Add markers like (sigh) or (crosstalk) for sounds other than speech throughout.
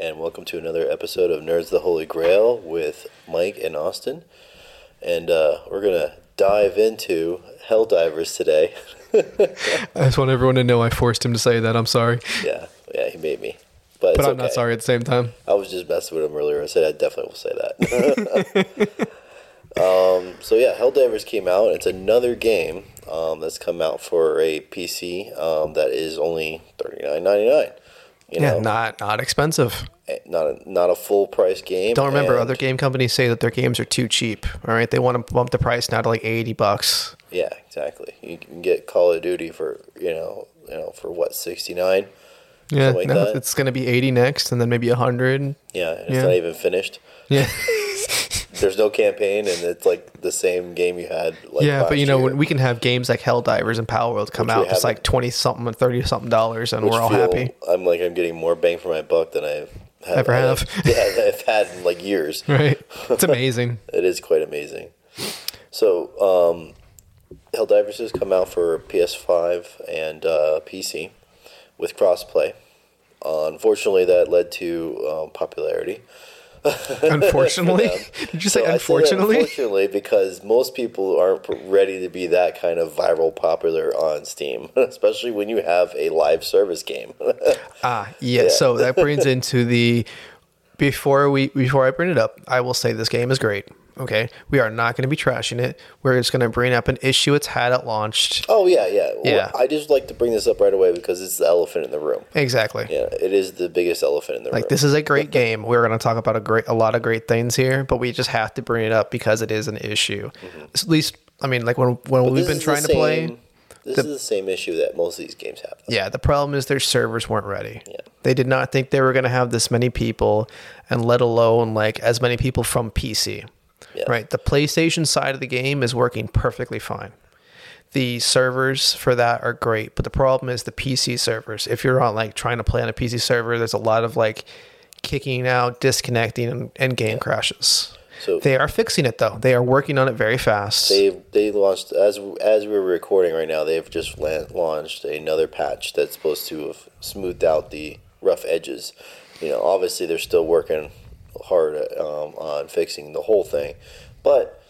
and welcome to another episode of Nerds the Holy Grail with Mike and Austin. And uh, we're going to dive into Helldivers today. (laughs) I just want everyone to know I forced him to say that. I'm sorry. Yeah, yeah, he made me. But, But I'm not sorry at the same time. I was just messing with him earlier. I said I definitely will say that. (laughs) um, so yeah, Helldivers came out. It's another game um, that's come out for a PC um, that is only thirty nine ninety nine. You Yeah, know, not not expensive. Eh, not a, not a full price game. Don't remember and- other game companies say that their games are too cheap. All right, they want to bump the price now to like 80 bucks. Yeah, exactly. You can get Call of Duty for you know you know for what sixty nine. Yeah, like no, it's going to be 80 next and then maybe 100. Yeah, and it's Yeah. not even finished. Yeah. (laughs) There's no campaign, and it's like the same game you had. Like yeah, but you know, year, we can have games like Helldivers and Palworld come Which out it's like 20 something and 30 something dollars and which we're all feel- happy. I'm like I'm getting more bang for my buck than I've had, Ever have. (laughs) yeah, I've had in like years. (laughs) Right? It's (laughs) amazing. It is quite amazing. So, um, Helldivers has come out for PS5 and uh, PC with crossplay. Uh, unfortunately, that led to um, popularity. (laughs) Unfortunately. Did you So say that unfortunately? unfortunately, because most people aren't ready to be that kind of viral popular on Steam, (laughs) especially when you have a live service game. (laughs) Ah, yeah, So that brings into the before we before I bring it up, I will say this game is great. Okay, we are not going to be trashing it. We're just going to bring up an issue it's had at launched. oh yeah, yeah. Well, Yeah. I just like to bring this up right away because it's the elephant in the room. Exactly. Yeah, it is the biggest elephant in the room. Like this is a great game. We're going to talk about a great a lot of great things here, but we just have to bring it up because it is an issue. At least, I mean, like when when Mm-hmm. But we've been trying to play. same- This is the same issue that most of these games have. though. Yeah, the problem is their servers weren't ready. Yeah. They did not think they were going to have this many people, and let alone like as many people from PC. Yeah. Right. The PlayStation side of the game is working perfectly fine. The servers for that are great, but the problem is the PC servers. If you're on like trying to play on a PC server, there's a lot of like kicking out, disconnecting, and, and game crashes. So They are fixing it though. They are working on it very fast. they they launched as as we were recording right now. They've just la- launched another patch that's supposed to have smoothed out the rough edges. You know, obviously they're still working hard um, on fixing the whole thing, but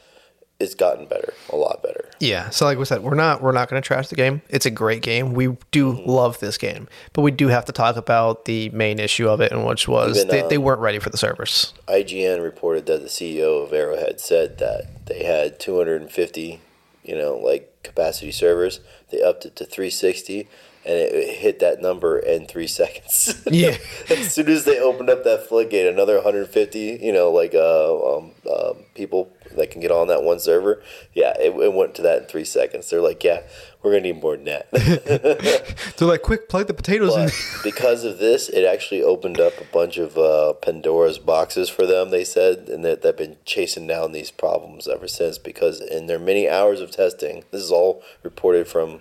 it's gotten better, a lot better. Yeah. So like we said, we're not we're not going to trash the game. It's a great game. We do Mm-hmm. love this game, but we do have to talk about the main issue of it, and which was Even, they, um, they weren't ready for the servers. IGN reported that the CEO of Arrowhead said that they had 250, you know, like capacity servers. They upped it to 360, and it, it hit that number in three (laughs) seconds. Yeah. (laughs) as soon as they opened up that floodgate, another 150, you know, like uh, um, um, people that can get on that one server. Yeah, it, it went to that in three seconds. They're like, yeah, we're gonna need more than that. (laughs) They're like, quick, plug the potatoes in. Because of this, it actually opened up a bunch of uh, Pandora's boxes for them. They said, and that they've been chasing down these problems ever since. Because in their many hours of testing, this is all reported from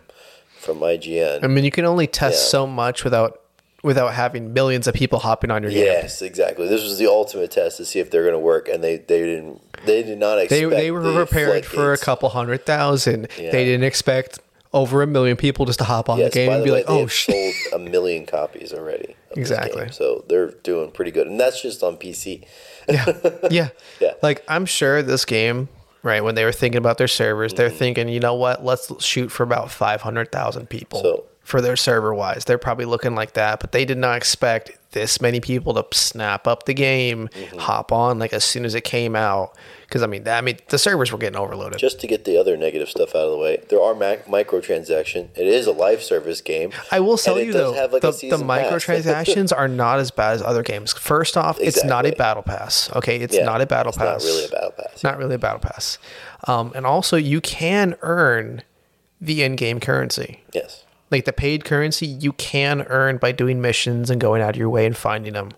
from IGN. I mean, you can only test Yeah. so much without without having millions of people hopping on your game. Yes, exactly. This was the ultimate test to see if they're going to work, and they, they didn't. They did not expect. They they were prepared for a couple hundred thousand. Yeah. They didn't expect over a million people just to hop on Yes, the game and the be way, like, "Oh shit!" sold (laughs) a million copies already. Exactly. So they're doing pretty good, and that's just on PC. yeah, (laughs) yeah, Yeah. Like I'm sure this game, right? When they were thinking about their servers, they're Mm-hmm. thinking, you know what? Let's shoot for about five hundred thousand people So- for their server wise. They're probably looking like that, but they did not expect this many people to snap up the game, Mm-hmm. hop on like as soon as it came out. Because I mean, that, I mean, the servers were getting overloaded. Just to get the other negative stuff out of the way, there are mac- microtransaction. It is a live service game. I will tell you though, have, like, the, the microtransactions are not as bad as other games. First off, it's not a battle pass. Okay, it's Yeah, not a battle pass. it's pass. Not really a battle pass. Not really a battle pass. Um, and also, you can earn the in-game currency. yes. Like the paid currency, you can earn by doing missions and going out of your way and finding them.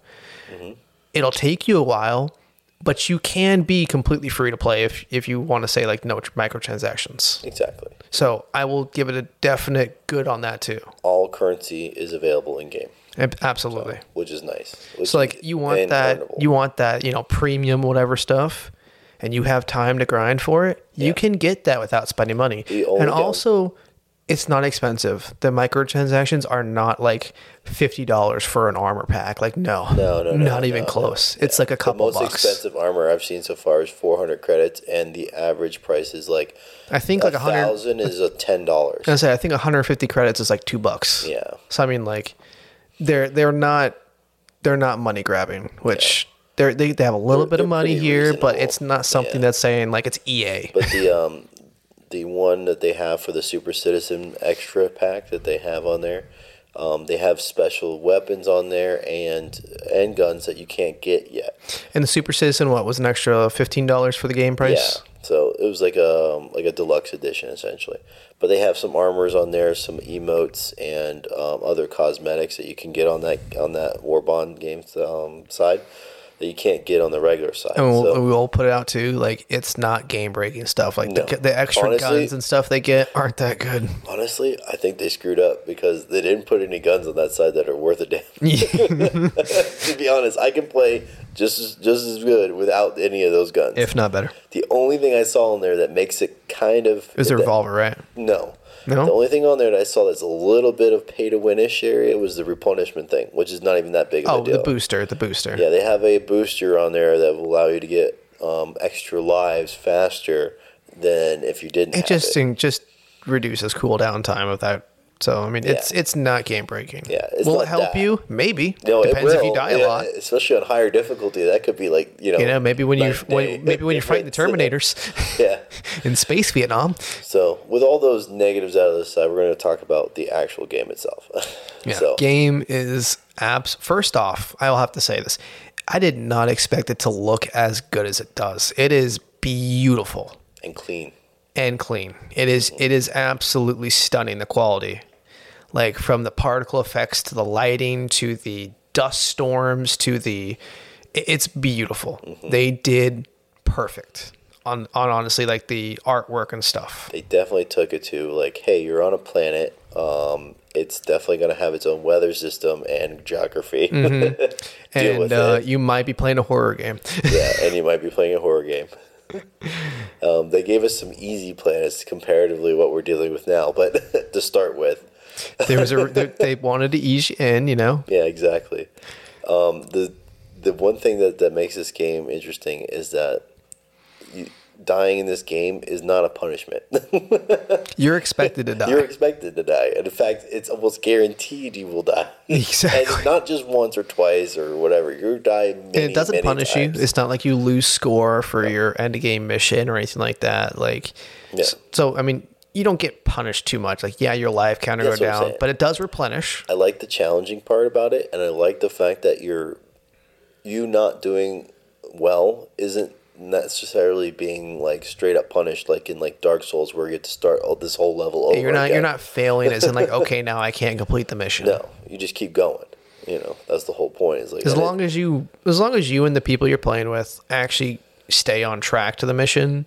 Mm-hmm. It'll take you a while, but you can be completely free to play if if you want to say like no microtransactions. Exactly. So I will give it a definite good on that too. All currency is available in game, Ab- Absolutely. which is nice. Which So like you want that earnable. you want that, you know, premium whatever stuff and you have time to grind for it, you can get that without spending money. And also it's not expensive. The microtransactions are not like fifty dollars for an armor pack. Like no, No, no, no, not even no, close. It's like a couple. The most bucks. expensive armor I've seen so far is 400 credits, and the average price is like I think like a thousand is a ten dollars. I say I think 150 credits is like two bucks. Yeah. So I mean, like, they're they're not they're not money grabbing, which they're, they they have a little They're- bit of money here, but it's not something Yeah. that's saying like it's EA. But the um, the one that they have for the Super Citizen Extra pack that they have on there, um, they have special weapons on there and and guns that you can't get yet. And the Super Citizen, what was an extra fifteen dollars for the game price? Yeah. So it was like a like a deluxe edition essentially. But they have some armors on there, some emotes, and um, other cosmetics that you can get on that on that Warbond games um, side that you can't get on the regular side. And we'll, so, we'll put it out too. Like it's not game breaking stuff. Like No. the, the extra Honestly- guns and stuff they get aren't that good. honestly, I think they screwed up because they didn't put any guns on that side that are worth a damn. (laughs) (laughs) to be honest, I can play just as, just as good without any of those guns. if not better. the only thing I saw in there that makes it kind of It was a revolver, right? No. No? The only thing on there that I saw that's a little bit of pay to win ish area was the replenishment thing, which is not even that big of Oh, a deal. the booster, the booster. Yeah, they have a booster on there that will allow you to get um, extra lives faster than if you didn't. it have just it. it just reduces cooldown time of that. So I mean, it's it's not game breaking. Yeah, will it help that. you? Maybe. No, it Depends if you die a lot. especially on higher difficulty. That could be like you know. You know, maybe when you when, maybe when you're fighting the. (laughs) Terminators yeah. (laughs) in space Vietnam. So with all those negatives out of the side, we're going to talk about the actual game itself. (laughs) Yeah, so game is abs. First off, I will have to say this: I did not expect it to look as good as it does. It is beautiful and clean. and clean. It is it is absolutely stunning. The quality, like from the particle effects to the lighting to the dust storms to the, it's beautiful. They did perfect on on honestly like the artwork and stuff. They definitely took it to like, hey, you're on a planet. Um, it's definitely going to have its own weather system and geography. (laughs) Deal and uh, you might be playing a horror game. (laughs) yeah, and you might be playing a horror game. (laughs) Um, they gave us some easy planets comparatively what we're dealing with now, but to start with, there was a they, they wanted to ease you in, you know. yeah, exactly. Um, the the one thing that, that makes this game interesting is that you, dying in this game is not a punishment. (laughs) You're expected to die. You're expected to die, and in fact, it's almost guaranteed you will die. (laughs) Exactly. and not just once or twice or whatever. You're dying many, and it doesn't punish times. you. It's not like you lose score for your end game mission or anything like that. Like, Yeah. so I mean, you don't get punished too much. Like, yeah, your life counter That's go down, but it does replenish. I like the challenging part about it, and I like the fact that you're you not doing well isn't necessarily being like straight up punished like in like Dark Souls where you get to start all this whole level over. You're not again. you're not failing as in like, (laughs) okay, now I can't complete the mission. No, you just keep going. You know, that's the whole point. Is like As long as you as long as you and the people you're playing with actually stay on track to the mission,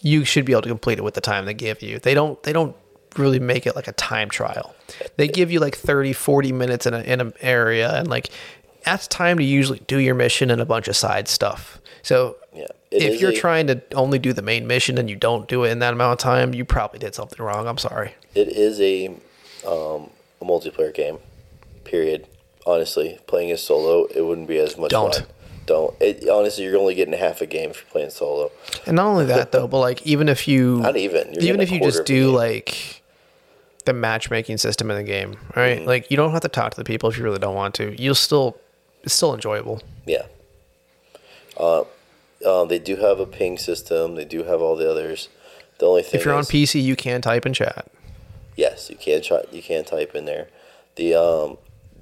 you should be able to complete it with the time they give you. They don't they don't really make it like a time trial. They give you like 30 40 minutes in a in an area and like that's time to usually do your mission and a bunch of side stuff. So yeah. If you're a- trying to only do the main mission and you don't do it in that amount of time, you probably did something wrong. I'm sorry. It is a um, a multiplayer game. Period. Honestly, playing as solo, it wouldn't be as much Don't. fun. Don't. It, honestly, you're only getting half a game if you're playing solo. And not only that though, but like even if you (laughs) Not even. Even if you just do like the matchmaking system in the game, right? Mm-hmm. Like you don't have to talk to the people if you really don't want to. You'll still it's still enjoyable. Yeah. Uh, uh, they do have a ping system. They do have all the others. The only thing If you're on PC, you can type in chat. yes, you can try. You can type in there. The um,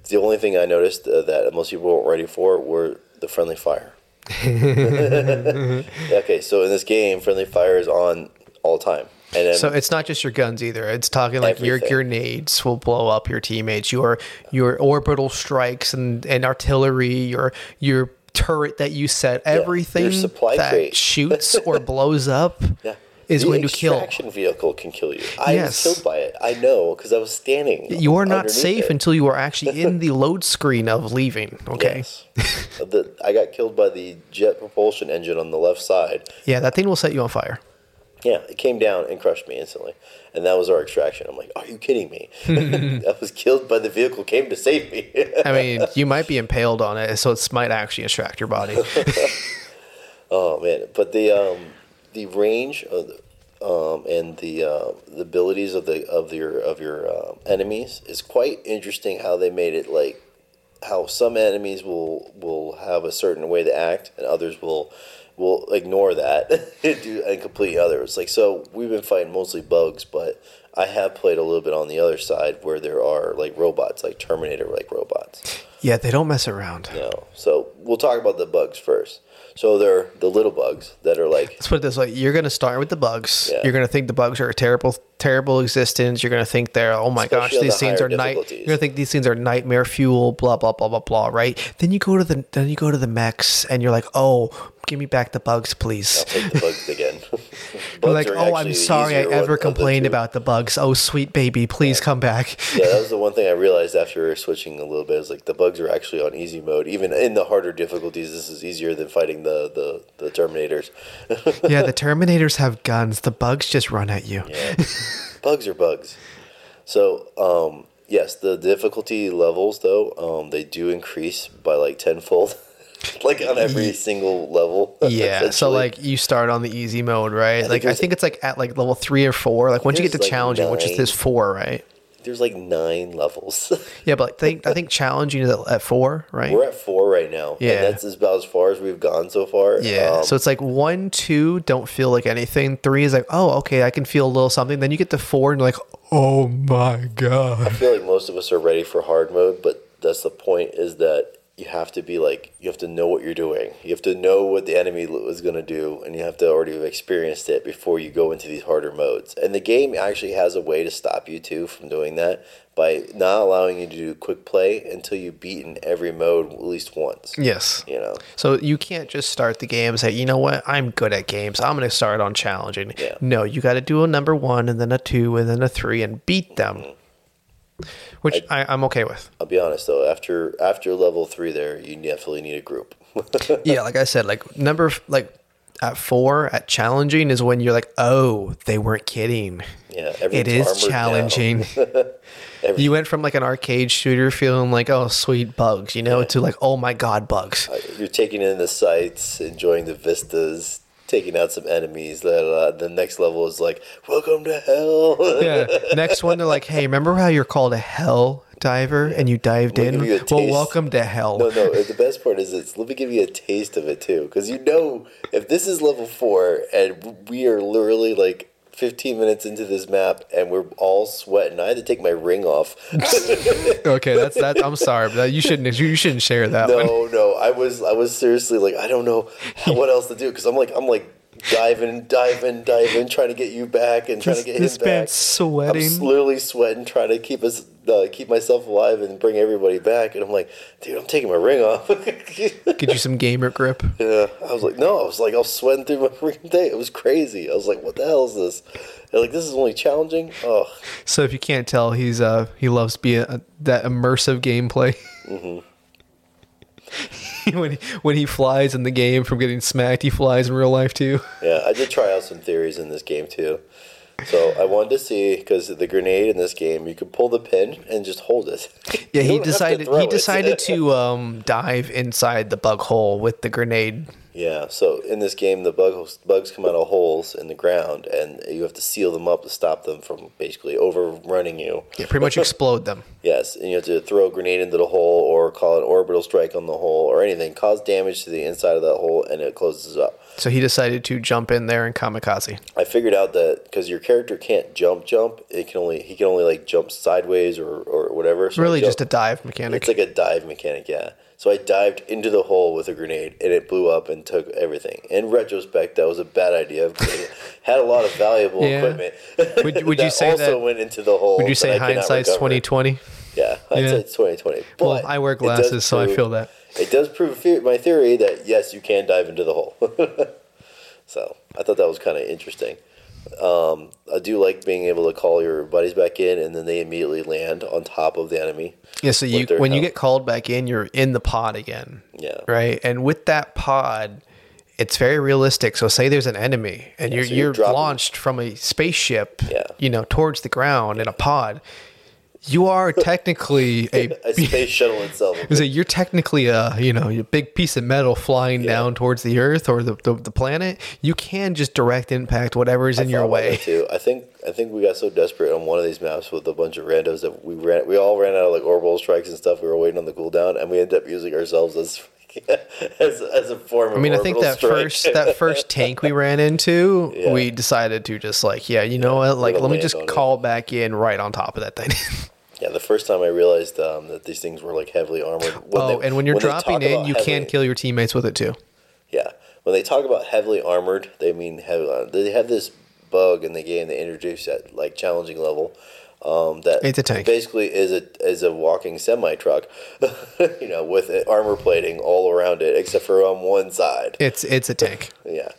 the only thing I noticed uh, that most people weren't ready for were the friendly fire. (laughs) (laughs) okay, so in this game, friendly fire is on all time, So it's not just your guns either. It's talking like your grenades will blow up your teammates, your your orbital strikes and, and artillery, your your turret that you set, everything supply that crate. shoots or (laughs) blows up yeah. Is the going to kill. extraction vehicle can kill you. I Yes. was killed by it. I know because I was standing. You are not safe it. until you are actually in (laughs) the load screen of leaving. Okay. Yes. the, I got killed by the jet propulsion engine on the left side. Yeah, that thing will set you on fire. Yeah, it came down and crushed me instantly, and that was our extraction. I'm like, "Are you kidding me?" (laughs) (laughs) I was killed by the vehicle came to save me. I mean, you might be impaled on it, so it might actually extract your body. oh man, but the um, the range of the, um, and the uh, the abilities of the of your of your uh, enemies is quite interesting. How they made it like how some enemies will will have a certain way to act, and others will will ignore that (laughs) and do and complete others. Like so, we've been fighting mostly bugs, but I have played a little bit on the other side where there are like robots, like Terminator like robots. Yeah, they don't mess around. Know, so we'll talk about the bugs first. So they're the little bugs that are like Let's put it this way: you're going to start with the bugs. Yeah. You're going to think the bugs are a terrible, terrible existence. You're going to think they're, oh my Especially gosh, these the things are night. You're going to think these things are nightmare fuel. Blah blah blah blah blah. Right? Then you go to the, then you go to the mechs, and you're like, oh, give me back the bugs, please. take the bugs (laughs) again. (laughs) (laughs) Bugs like, oh, I'm sorry I ever of the complained about the bugs. Oh, sweet baby, please come back. Yeah, that was the one thing I realized after switching a little bit. Is like the bugs are actually on easy mode. Even in the harder difficulties, this is easier than fighting the the, the Terminators. (laughs) yeah, the Terminators have guns. The bugs just run at you. Yeah. bugs are bugs. So, um, yes, the difficulty levels though, um, they do increase by like tenfold, (laughs) like on every single level. Yeah, so like you start on the easy mode, right? think like I think it's like at like level three or four. Like once you get to like, challenging, which is this four, right? There's like nine levels. (laughs) Yeah, but I think I think challenging is at, at four, right? We're at four right now. Yeah. and that's about as far as we've gone so far. yeah. Um, so it's like one, two don't feel like anything. Three is like, oh, okay, I can feel a little something. Then you get to four and you're like, oh my god. I feel like most of us are ready for hard mode, but that's the point is that you have to be like you have to know what you're doing. You have to know what the enemy is going to do, and you have to already have experienced it before you go into these harder modes. And the game actually has a way to stop you too from doing that by not allowing you to do quick play until you've beaten every mode at least once. Yes. You know, So you can't just start the game and say, you know what, I'm good at games. I'm going to start on challenging. Yeah. No, you got to do a number one and then a two and then a three and beat them, mm-hmm. Which I, I'm okay with. I'll be honest though. After after level three, there you definitely need a group. (laughs) yeah, like I said, like number like at four at challenging is when you're like, oh, they weren't kidding. yeah, It is challenging. (laughs) You went from like an arcade shooter feeling like, oh, sweet bugs, you know, to like, oh my god, bugs. Uh, you're taking in the sights, enjoying the vistas, taking out some enemies. The, uh, the next level is like, welcome to hell. yeah. Next one, they're like, hey, remember how you're called a hell diver and you dived in? you Well, welcome to hell. No, no. The best part is it's let me give you a taste of it too, because you know if this is level four and we are literally like 15 minutes into this map and we're all sweating. I had to take my ring off. (laughs) Okay, that's that. I'm sorry, but you shouldn't. You shouldn't share that one. No, (laughs) no. I was I was seriously like I don't know (laughs) what else to do because I'm like I'm like diving, diving, diving, trying to get you back and trying to get This him back. man's sweating. I'm literally sweating, trying to keep us uh, keep myself alive and bring everybody back. And I'm like, dude, I'm taking my ring off. (laughs) Get you some gamer grip. yeah, I was like, no, I was like, I was sweating through my (laughs) freaking day. It was crazy. I was like, what the hell is this? And like, this is only challenging. Oh, So if you can't tell, he's uh he loves being uh, that immersive gameplay. (laughs) when he, when he flies in the game from getting smacked, he flies in real life too. Yeah, I did try out some theories in this game too. So I wanted to see because the grenade in this game, you could pull the pin and just hold it. Yeah, he decided he it. decided (laughs) to um dive inside the bug hole with the grenade. Yeah, so in this game, the bug, bugs come out of holes in the ground, and you have to seal them up to stop them from basically overrunning you. Yeah, pretty much (laughs) explode them. Yes, and you have to throw a grenade into the hole or call an orbital strike on the hole or anything, cause damage to the inside of that hole, and it closes up. So he decided to jump in there and kamikaze. I figured out that because your character can't jump, jump, it can only he can only like jump sideways or, or whatever. So Really, just a dive mechanic. It's like a dive mechanic, yeah. So I dived into the hole with a grenade, and it blew up and took everything. In retrospect, that was a bad idea. (laughs) had a lot of valuable Yeah. equipment. Would- would (laughs) you that say also that- went into the hole? Would you say hindsight's twenty twenty? Yeah, hindsight's twenty twenty. Well, I wear glasses, so I feel that. It does prove my theory that yes, you can dive into the hole. (laughs) so I thought that was kind of interesting. Um, I do like being able to call your buddies back in, and then they immediately land on top of the enemy. Yeah, so you when you get called back in, you're in the pod again. Yeah. Right? And with that pod, it's very realistic. So say there's an enemy and you're, so you're you're launched from a spaceship, Yeah. you know, towards the ground in a pod. You are technically a, (laughs) A (laughs) space shuttle itself. you're technically a you know a big piece of metal flying down towards the Earth or the, the, the planet. You can just direct impact whatever is in your way. Too. I think I think we got so desperate on one of these maps with a bunch of randos that we ran. We all ran out of like orbital strikes and stuff. We were waiting on the cooldown, and we ended up using ourselves as (laughs) as, as a form. Of I mean, I think that strike. first that first tank we ran into, Yeah. we decided to just like, yeah, you know what? Like, let me just on it. call back in right on top of that thing. Yeah, the first time I realized um, that these things were like heavily armored. When oh, they- and when you're they dropping in, you heavily- can kill your teammates with it too. Yeah, when they talk about heavily armored, they mean heavy. uh, They have this bug in the game they introduced at like challenging level. Um, that It's a tank. Basically, is a is a walking semi truck, (laughs) you know, with armor plating all around it, except for on one side. It's it's a tank. (laughs) Yeah.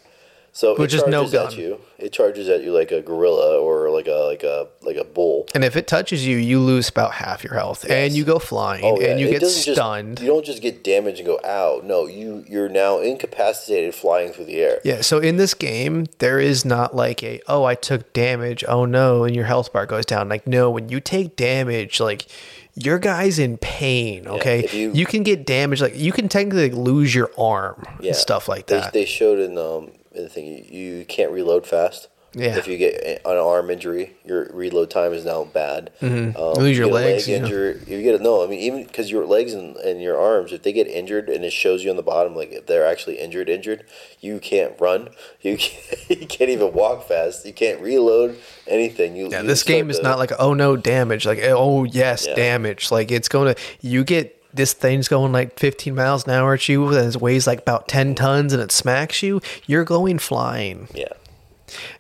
So Which it is no charges at gun. you. It charges at you like a gorilla or like a like a like a bull. And if it touches you, you lose about half your health, and you go flying, and you Oh, It get doesn't just- stunned. you don't just get damaged and go out. No, you you're now incapacitated flying through the air. Yeah, so in this game, there is not like a oh I took damage, oh no, and your health bar goes down. Like no, when you take damage, like your guy's in pain. Okay, if you- you, can get damaged. like you can technically like, lose your arm Yeah. and stuff like that. they showed in um in the thing you, you can't reload fast. Yeah. If you get an arm injury, your reload time is now bad. Mm-hmm. Um, You lose your a legs, Leg you know. You get a, no. I mean, even because your legs and, and your arms, if they get injured and it shows you on the bottom, like if they're actually injured, injured, you can't run. (laughs) You can't, you can't even walk fast. You can't reload anything. You yeah, you this game is to- not like oh no damage, like oh yes Yeah. damage. Like it's going to you get this thing's going like 15 miles an hour at you, and it weighs like about 10 tons, and it smacks you. You're going flying. Yeah.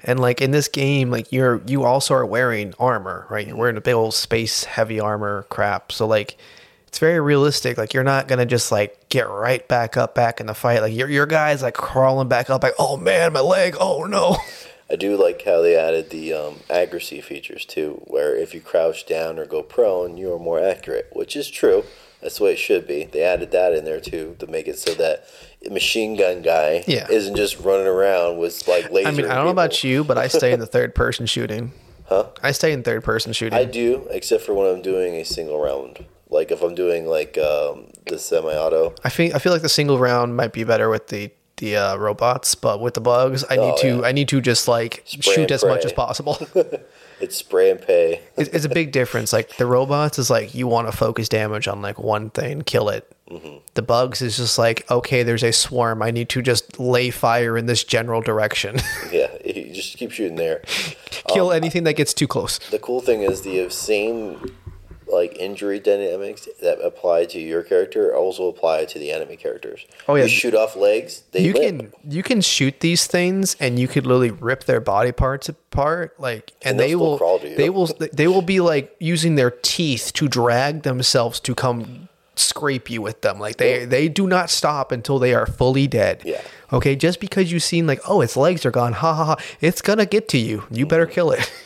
And like in this game, like you're you also are wearing armor, right? You're wearing a big old space heavy armor crap. So like it's very realistic. Like you're not gonna just like get right back up back in the fight. Like your your guy's like crawling back up, like, oh man, my leg, oh no. (laughs) I do like how they added the um, accuracy features too, where if you crouch down or go prone, you are more accurate, which is true. That's the way it should be. They added that in there too to make it so that machine gun guy Yeah. isn't just running around with like laser. I mean, I don't know about you, but I stay in the (laughs) third person shooting. Huh? I stay in third person shooting. I do, except for when I'm doing a single round. Like if I'm doing like um, the semi-auto. I think I feel like the single round might be better with the the uh, robots, but with the bugs, I need Oh, to yeah. I need to just like Spray shoot as much as possible. (laughs) It's spray and pay. it's, it's a big difference. Like the robots is like you want to focus damage on like one thing, kill it. Mm-hmm. The bugs is just like okay, there's a swarm. I need to just lay fire in this general direction, (laughs) yeah, you just keep shooting there. kill anything that gets too close. The cool thing is the same like injury dynamics that apply to your character also apply to the enemy characters. Oh, yeah. you shoot off legs, they You can you can shoot these things and you could literally rip their body parts apart, like, and, And they will crawl to you. they will they will be like using their teeth to drag themselves to come scrape you with them. Like they they do not stop until they are fully dead. Yeah. Okay, just because you've seen like oh its legs are gone, ha ha ha, it's gonna get to you. You better kill it. (laughs)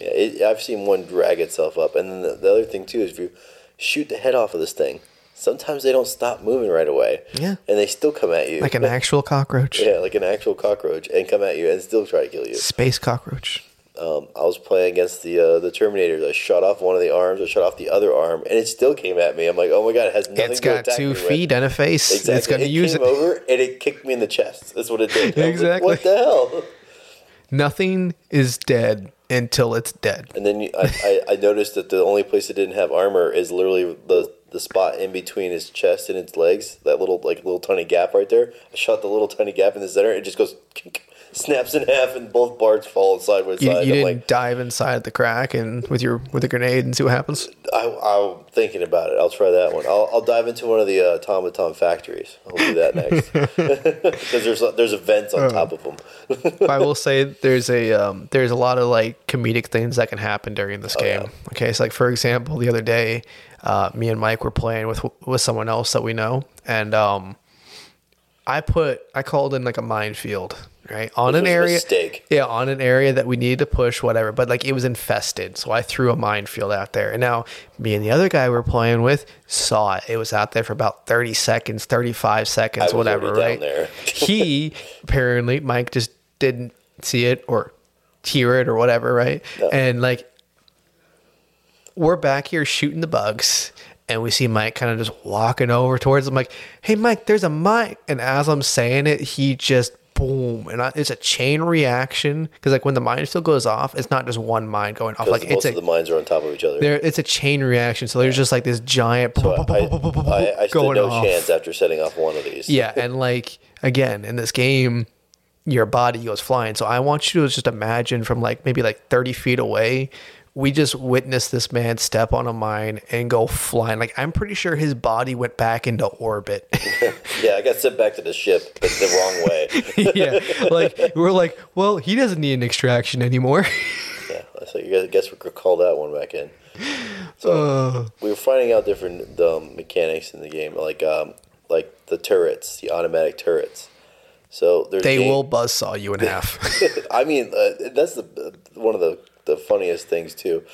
Yeah, it, I've seen one drag itself up, and then the, the other thing too is if you shoot the head off of this thing, sometimes they don't stop moving right away. Yeah. and they still come at you like an actual cockroach, yeah, like an actual cockroach, and come at you and still try to kill you. space cockroach. Um, I was playing against the uh, the Terminators. I shot off one of the arms. I shot off the other arm, and it still came at me. I'm like, oh my god, it has nothing It's to got attack two with. feet and a face. Exactly. It's gonna it use came it. over and it kicked me in the chest. That's what it did. (laughs) Was like, Exactly. what the hell? Nothing is dead until it's dead. And then you, I, I, I noticed that the only place it didn't have armor is literally the the spot in between his chest and its legs. That little like little tiny gap right there. I shot the little tiny gap in the center. It just goes (laughs) snaps in half, and both parts fall sideways. You, side. you didn't like, dive inside the crack and with your with a grenade and see what happens. I, I'm thinking about it. I'll try that one. I'll, I'll dive into one of the uh, automaton factories. I'll do that next (laughs) (laughs) because there's there's events on top of them. I will (laughs) say there's a um, there's a lot of like comedic things that can happen during this game. yeah. Okay, so like for example, the other day, uh, me and Mike were playing with with someone else that we know, and um, I put I called in like a minefield, right? On an area mistake. Yeah, on an area that we needed to push, whatever. But like it was infested. So I threw a minefield out there. And now me and the other guy we are playing with saw it. It was out there for about 30 seconds, 35 seconds, whatever, right? there. (laughs) he apparently Mike just didn't see it or hear it or whatever, right? No. And like we're back here shooting the bugs and we see Mike kind of just walking over towards him like, "Hey Mike, there's a mine." And as I'm saying it, he just boom, and I, it's a chain reaction because like when the minefield goes off, it's not just one mine going off. Like most it's of a the mines are on top of each other. there, it's a chain reaction. So there's just like this giant I, I, I stood going no off. chance after setting off one of these. Yeah, and like again in this game, your body goes flying. So I want you to just imagine from like maybe like thirty feet away. We just witnessed this man step on a mine and go flying. Like I'm pretty sure his body went back into orbit. (laughs) (laughs) Yeah, I got sent back to the ship, but the wrong way. (laughs) yeah, like we're like, well, he doesn't need an extraction anymore. yeah, so you guys, I guess we could call that one back in. So Uh. we were finding out different um, mechanics in the game, like um, like the turrets, the automatic turrets. So they game- will buzzsaw you in half. I mean, uh, that's the one of the the funniest things too.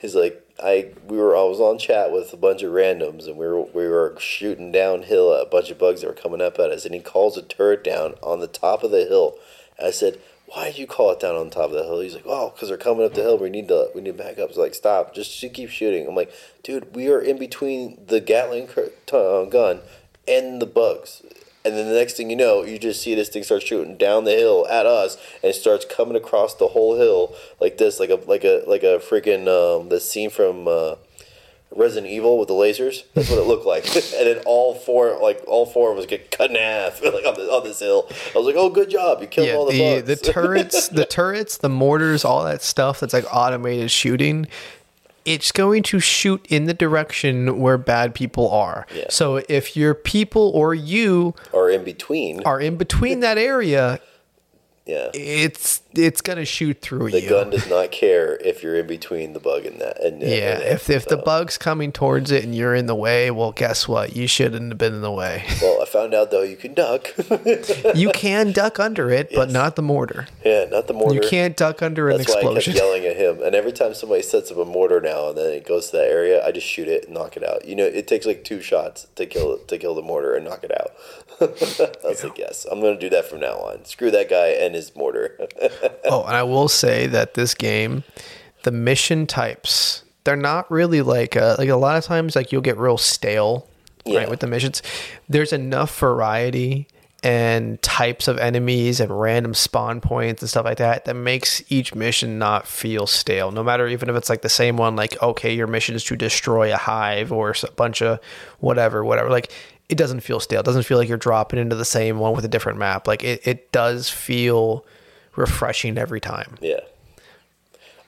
Is like I we were I was on chat with a bunch of randoms and we were we were shooting downhill at a bunch of bugs that were coming up at us and he calls a turret down on the top of the hill. And I said, "Why did you call it down on top of the hill?" He's like, "Oh, because they're coming up the hill. We need to we need to back up." It's like, "Stop! Just keep shooting." I'm like, "Dude, we are in between the Gatling uh, gun and the bugs." And then the next thing you know, you just see this thing start shooting down the hill at us, and it starts coming across the whole hill like this, like a like a like a freaking um, the scene from uh, Resident Evil with the lasers. That's what it looked like. (laughs) and then all four like all four of us get cut in half (laughs) like on, the, on this hill. I was like, oh, good job, you killed yeah, all the, the bugs. the (laughs) turrets, the turrets, the mortars, all that stuff that's like automated shooting. It's going to shoot in the direction where bad people are. Yeah. So if your people or you are in between. are in between that area, yeah. it's it's gonna shoot through The you. The gun does not care if you're in between the bug and that. And, yeah, and- if if the bug's coming towards it and you're in the way, well, guess what? You shouldn't have been in the way. (laughs) Well, I found out though you can duck. (laughs) you can duck under it, but not the mortar. yeah, not the mortar. You can't duck under an That's why I kept explosion. (laughs) yelling at him. And every time somebody sets up a mortar now and then it goes to that area, I just shoot it and knock it out. You know, it takes like two shots to kill to kill the mortar and knock it out. (laughs) I was like, yes, I'm going to do that from now on. Screw that guy and his mortar. (laughs) Oh, and I will say that this game, the mission types, they're not really like uh, like a lot of times like you'll get real stale, Yeah. right? With the missions, there's enough variety and types of enemies and random spawn points and stuff like that that makes each mission not feel stale. No matter even if it's like the same one, like okay, your mission is to destroy a hive or a bunch of whatever, whatever. Like it doesn't feel stale. It doesn't feel like you're dropping into the same one with a different map. Like it, it does feel refreshing every time. yeah.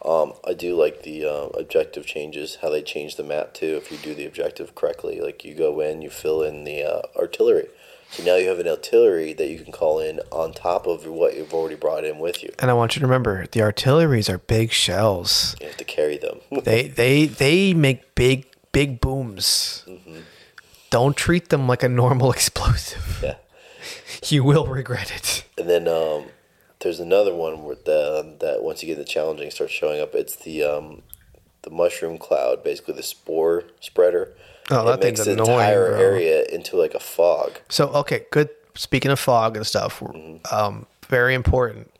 Um, I do like the uh, objective changes, how they change the map too. If you do the objective correctly, like you go in, you fill in the uh, artillery. So now you have an artillery that you can call in on top of what you've already brought in with you. And I want you to remember the artilleries are big shells. You have to carry them. (laughs) They they they make big big booms. Don't treat them like a normal (laughs) explosive. yeah. You will regret it. And then um, there's another one where the, that once you get the challenging starts showing up. It's the um, the mushroom cloud, basically the spore spreader. Oh, that it makes the annoying, entire bro. area into like a fog. So okay, good. Speaking of fog and stuff, um, very important.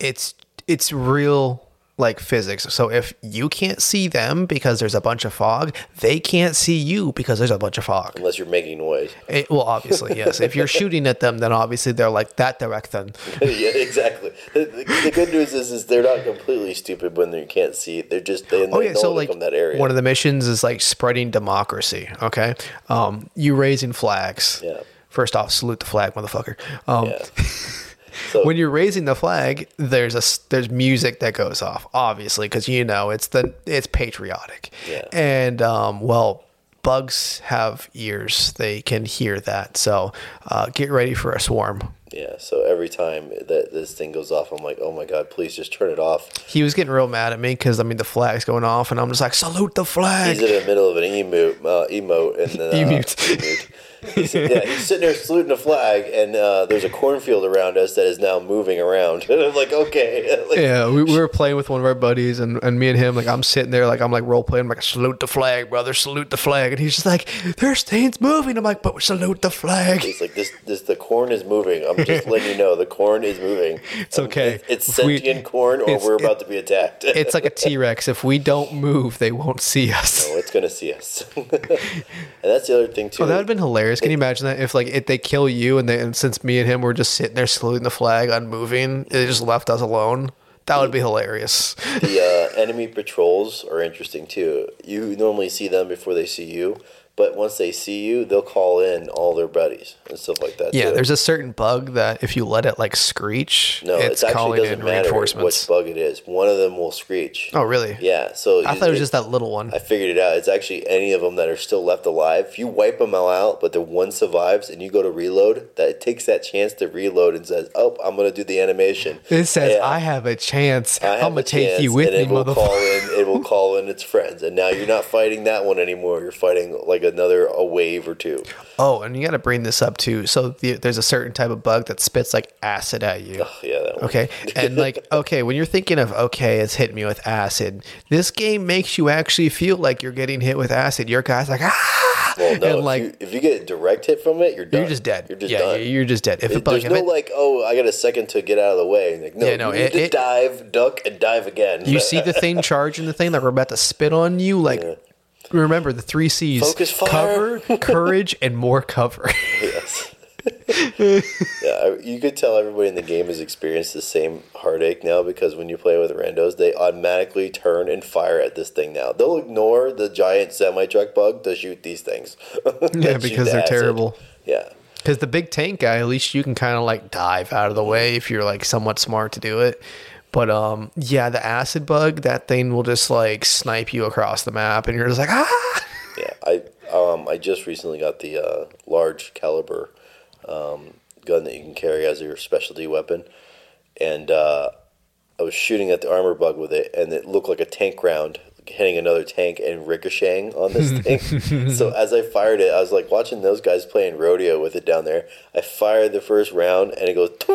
It's it's real like physics. So if you can't see them because there's a bunch of fog, they can't see you because there's a bunch of fog. Unless you're making noise. (laughs) It, well, obviously, yes. If you're shooting at them, then obviously they're like that direction. (laughs) yeah, exactly. The, the, the good news is, is they're not completely stupid when they can't see it. They're just they, Oh yeah, so like that area. one of the missions is like spreading democracy. Okay, um, you raising flags. Yeah. First off, salute the flag, motherfucker. Um, yeah. (laughs) So When you're raising the flag, there's a there's music that goes off, obviously, because you know it's the it's patriotic. Yeah. And um, well, bugs have ears; they can hear that. So uh, get ready for a swarm. Yeah, so every time that this thing goes off, I'm like, oh my god, please just turn it off. He was getting real mad at me because I mean the flag's going off, and I'm just like, salute the flag. He's in the middle of an emote, uh, emote, and then (laughs) uh, Emote. He's, (laughs) yeah, he's sitting there saluting a flag, and uh, there's a cornfield around us that is now moving around. And (laughs) I'm like, okay, (laughs) like, Yeah, we, we were playing with one of our buddies, and, and me and him, like, I'm sitting there, like, I'm like role playing, I'm like, salute the flag, brother, salute the flag. And he's just like, there's things moving. I'm like, but salute the flag. He's like, this, this, the corn is moving. I'm just letting you know, the corn is moving. It's okay. It's, it's If we- sentient corn, or we're about to be attacked. It's like a T Rex. If we don't move, they won't see us. No, it's gonna see us. and that's the other thing too. Oh, that would have been hilarious. Can you imagine that if like if they kill you and they and since me and him were just sitting there saluting the flag, unmoving, they just left us alone? That would be hilarious. the uh, enemy patrols are interesting too. You normally see them before they see you, but once they see you, they'll call in all their buddies and stuff like that. Yeah, too. there's a certain bug that if you let it like screech, no. it's it actually calling doesn't in matter which bug it is. One of them will screech. Oh, really? Yeah. So I thought it was just that little one. I figured it out. It's actually any of them that are still left alive. If you wipe them all out, but the one survives, and you go to reload, that it takes that chance to reload and says, "Oh, I'm gonna do the animation." It says, Yeah. "I have a chance. I have I'm gonna a take chance, you with and me, it will call motherfucker." in. It will call in its friends, and now you're not fighting that one anymore. You're fighting like another a wave or two. Oh, and you got to bring this up too. So the, there's a certain type of bug that spits like acid at you. Oh, yeah, that. Okay. (laughs) And like, okay, when you're thinking of, okay, it's hitting me with acid, this game makes you actually feel like you're getting hit with acid. Your guy's like, ah! Well, no, and if, like, you, if you get a direct hit from it, you're done. you're just dead. You're just yeah, done. you're just dead. If It- it, There's no it, like, oh, I got a second to get out of the way. Like, no, Yeah, no, you need to it- dive, duck, and dive again. you (laughs) see the thing charging the thing that we're about to spit on you, like, remember the three C's Focus fire. cover, courage, and more cover. (laughs) yes. yeah, you could tell everybody in the game has experienced the same heartache now because when you play with randos, they automatically turn and fire at this thing now. They'll ignore the giant semi truck bug to shoot these things. (laughs) Yeah, because they're acid. terrible. Yeah. Because the big tank guy, at least you can kind of like dive out of the way if you're like somewhat smart to do it. But um, yeah, the acid bug, that thing will just like snipe you across the map, and you're just like ah. Yeah, I um I just recently got the uh, large caliber um, gun that you can carry as your specialty weapon, and uh, I was shooting at the armor bug with it, and it looked like a tank round hitting another tank and ricocheting on this (laughs) thing. so as I fired it, I was like watching those guys playing rodeo with it down there. I fired the first round, and it goes. (laughs)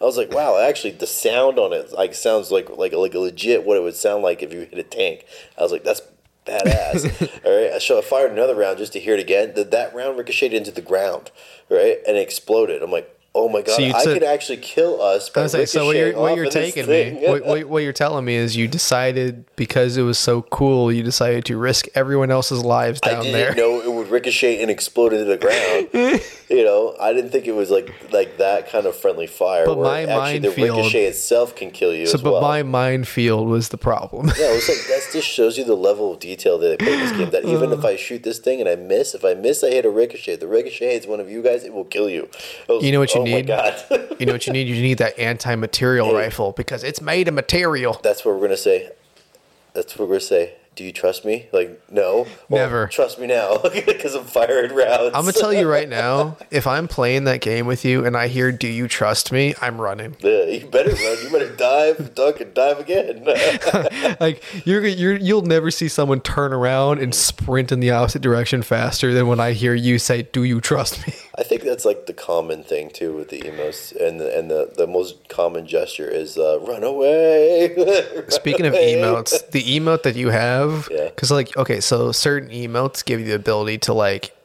I was like, wow! Actually, the sound on it like sounds like like like a legit what it would sound like if you hit a tank. I was like, that's badass. (laughs) all right. So I fired another round just to hear it again. That that round ricocheted into the ground, right, and it exploded. I'm like, oh my god, So I could actually kill us. By I was like, so what you're what you're taking me, what, what, what you're telling me is you decided because it was so cool, you decided to risk everyone else's lives I down didn't there. know it (laughs) would ricochet and explode into the ground. you know, I didn't think it was like like that kind of friendly fire. But my actually the minefield- ricochet itself can kill you So, but well. my minefield was the problem. Yeah, it was like that just shows you the level of detail that they put in this game. That even if uh. I shoot this thing and I miss, if I miss, I hit a ricochet. The ricochet hits one of you guys, it will kill you. Was You know what you oh need? My God. (laughs) you know what you need? You need that anti-material rifle because it's made of material. That's what we're gonna say. That's what we're gonna say. Do you trust me? Like, no. Well, Never. Trust me now (laughs) because I'm firing rounds. I'm gonna tell you right now, (laughs) if I'm playing that game with you and I hear "Do you trust me?" I'm running. Yeah, you better run. You better dive, duck, and dive again. (laughs) Like you're you're you'll never see someone turn around and sprint in the opposite direction faster than when I hear you say "Do you trust me?" I think that's like the common thing too with the emos, and the, and the, the most common gesture is uh, "run away." (laughs) Run Speaking of emotes, the emote that you have, Yeah. because like okay, so certain emotes give you the ability to like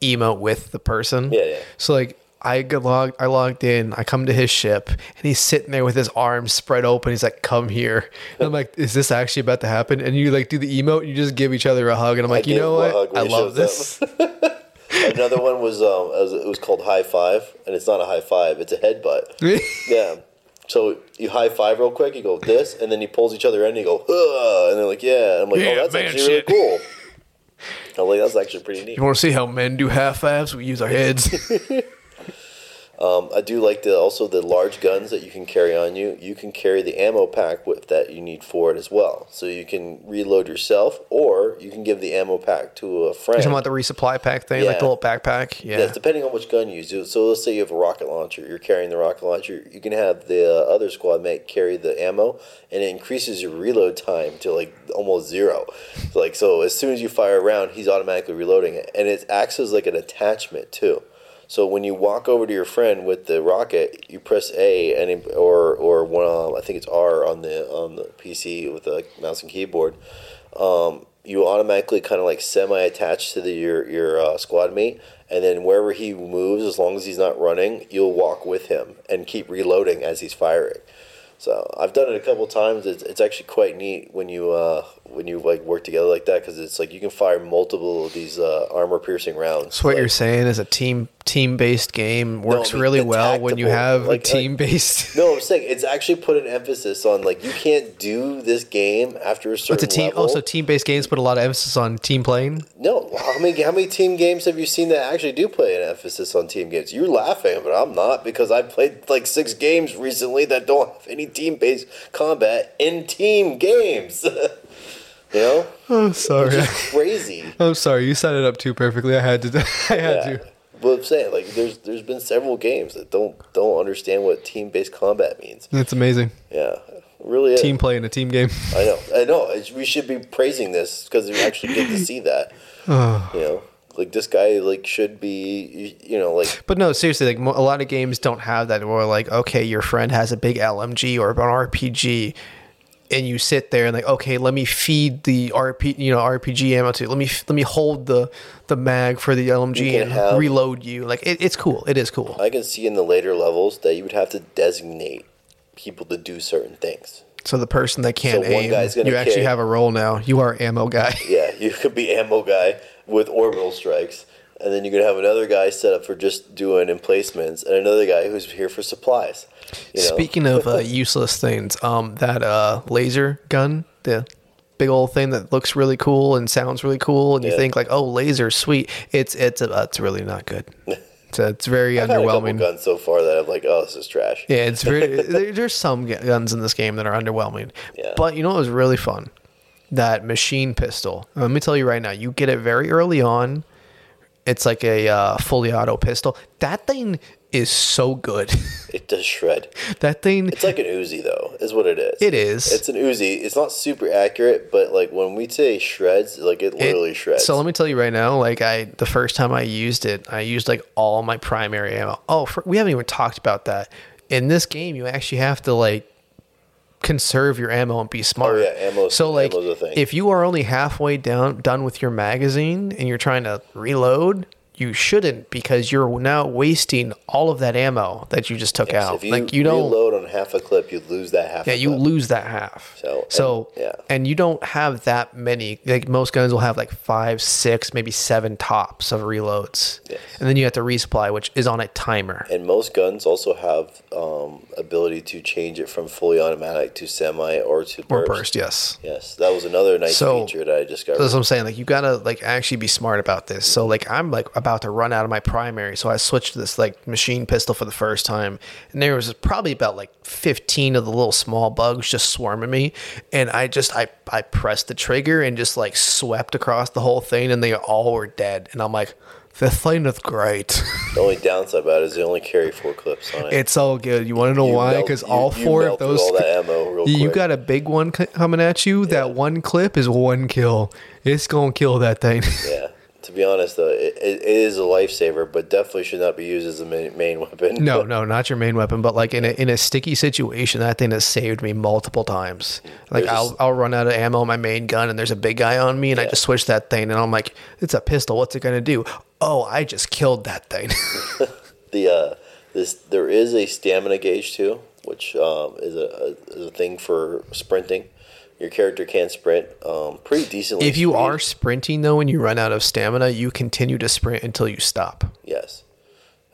emote with the person. Yeah, yeah. So like I get logged, I logged in, I come to his ship, and he's sitting there with his arms spread open. He's like, "Come here." And I'm like, "Is this actually about to happen?" And you like do the emote, you just give each other a hug, and I'm like, "You know what? I love this." (laughs) Another one was um, it was, it was called high five, and it's not a high five; it's a headbutt. yeah. So you high five real quick, you go this, and then he pulls each other in, and you go, Ugh, and they're like, yeah. I'm like, Yeah, oh, that's man, actually shit. really cool. I'm like, that's actually pretty neat. you want to see how men do half fives? We use our heads. (laughs) Um, I do like the also the large guns that you can carry on you. You can carry the ammo pack with that you need for it as well. So you can reload yourself, or you can give the ammo pack to a friend. You talking about the resupply pack thing, like Yeah. the little backpack? Yeah. Yes, depending on which gun you use. So let's say you have a rocket launcher. You're carrying the rocket launcher. You can have the uh, other squad mate carry the ammo, and it increases your reload time to like almost zero. So, like so, as soon as you fire a round, he's automatically reloading it, and it acts as like an attachment too. So when you walk over to your friend with the rocket, you press A and or or one um, I think it's R on the on the PC with the mouse and keyboard. Um, you automatically kind of like semi attach to the your your uh, squad mate, and then wherever he moves, as long as he's not running, you'll walk with him and keep reloading as he's firing. So I've done it a couple times. It's, it's actually quite neat when you uh, when you like work together like that because it's like you can fire multiple of these uh, armor piercing rounds. So what like, you're saying is a team team based game works I mean, really well when you have like- a team based. (laughs) No, I'm saying it's actually put an emphasis on like you can't do this game after a certain It's a team. level. Also, team based games put a lot of emphasis on team playing. No, how many how many team games have you seen that actually do play an emphasis on team games? You're laughing, but I'm not because I played like six games recently that don't have any team based combat in team games. (laughs) you know, Oh, sorry. crazy. (laughs) I'm sorry. You set it up too perfectly. I had to. (laughs) I had Yeah. to. But I'm saying like there's there's been several games that don't don't understand what team based combat means. It's amazing. Yeah, really is. Team play in a team game. (laughs) I know, I know. It's- We should be praising this because we actually get to (sighs) see that. (sighs) you know, like this guy like should be you know like But no, seriously, like a lot of games don't have that. Where like, okay, your friend has a big LMG or an RPG, and you sit there and like, okay, let me feed the RP, you know, RPG ammo to. Let me let me hold the the mag for the LMG and have- reload you. Like it, it's cool. It is cool. I can see in the later levels that you would have to designate people to do certain things. So the person that can't So aim, you actually have a role now. You are ammo guy. (laughs) Yeah, you could be ammo guy with orbital strikes, and then you could have another guy set up for just doing emplacements, and another guy who's here for supplies. You know? Speaking of uh, useless things, um, that uh, laser gun, the big old thing that looks really cool and sounds really cool, and you Yeah. think like, oh, laser, sweet. It's it's uh, it's really not good. (laughs) It's, it's very I've underwhelming. guns so far that I'm like, oh, this is trash. Yeah, it's very. (laughs) there, there's some guns in this game that are underwhelming. Yeah. But you know what was really fun? That machine pistol. Let me tell you right now, you get it very early on. It's like a uh, fully auto pistol. That thing is so good. (laughs) It does shred. that thing. It's like an Uzi, though, is what it is. It is. It's an Uzi. It's not super accurate, but like when we say shreds, like it It- literally shreds. So let me tell you right now, like I, the first time I used it, I used like all my primary ammo. Oh, for, we haven't even talked about that. In this game, you actually have to like conserve your ammo and be smart. Oh, yeah, ammo. So like, ammo's a thing. if you are only halfway down done with your magazine and you're trying to reload, you shouldn't because you're now wasting all of that ammo that you just took out. if you, like you don't. reload on half a clip, you lose that half. Yeah, you clip. lose that half. So, so and- yeah. and you don't have that many. Like most guns will have like five, six, maybe seven tops of reloads, Yes. and then you have to resupply, which is on a timer. And most guns also have um, ability to change it from fully automatic to semi or to burst. Or burst, yes. Yes, that was another nice So- feature that I just discovered. That's what I'm saying. Like you gotta like actually be smart about this. So like I'm like about to run out of my primary, so I switched to this like machine pistol for the first time, and there was probably about like 15 of the little small bugs just swarming me, and I just I I pressed the trigger and just like swept across the whole thing, and they all were dead, and I'm like, this thing is great. (laughs) the only downside about it is they only carry four clips on it. it's all good. You want to know You why? Because all you four of those all that ammo real you quick. got a big one coming at you. That one clip is one kill. It's gonna kill that thing. Yeah. To be honest, though, it, it is a lifesaver, but definitely should not be used as a main, main weapon. No, (laughs) no, not your main weapon, but like in a in a sticky situation, that thing has saved me multiple times. Like There's I'll this- I'll run out of ammo on my main gun, and there's a big guy on me, and I just switch that thing, and I'm like, it's a pistol. What's it gonna do? Oh, I just killed that thing. (laughs) (laughs) The uh, this there is a stamina gauge too, which um, is a, a is a thing for sprinting. Your character can sprint um, pretty decently. if you are sprinting though, and you run out of stamina, you continue to sprint until you stop. yes.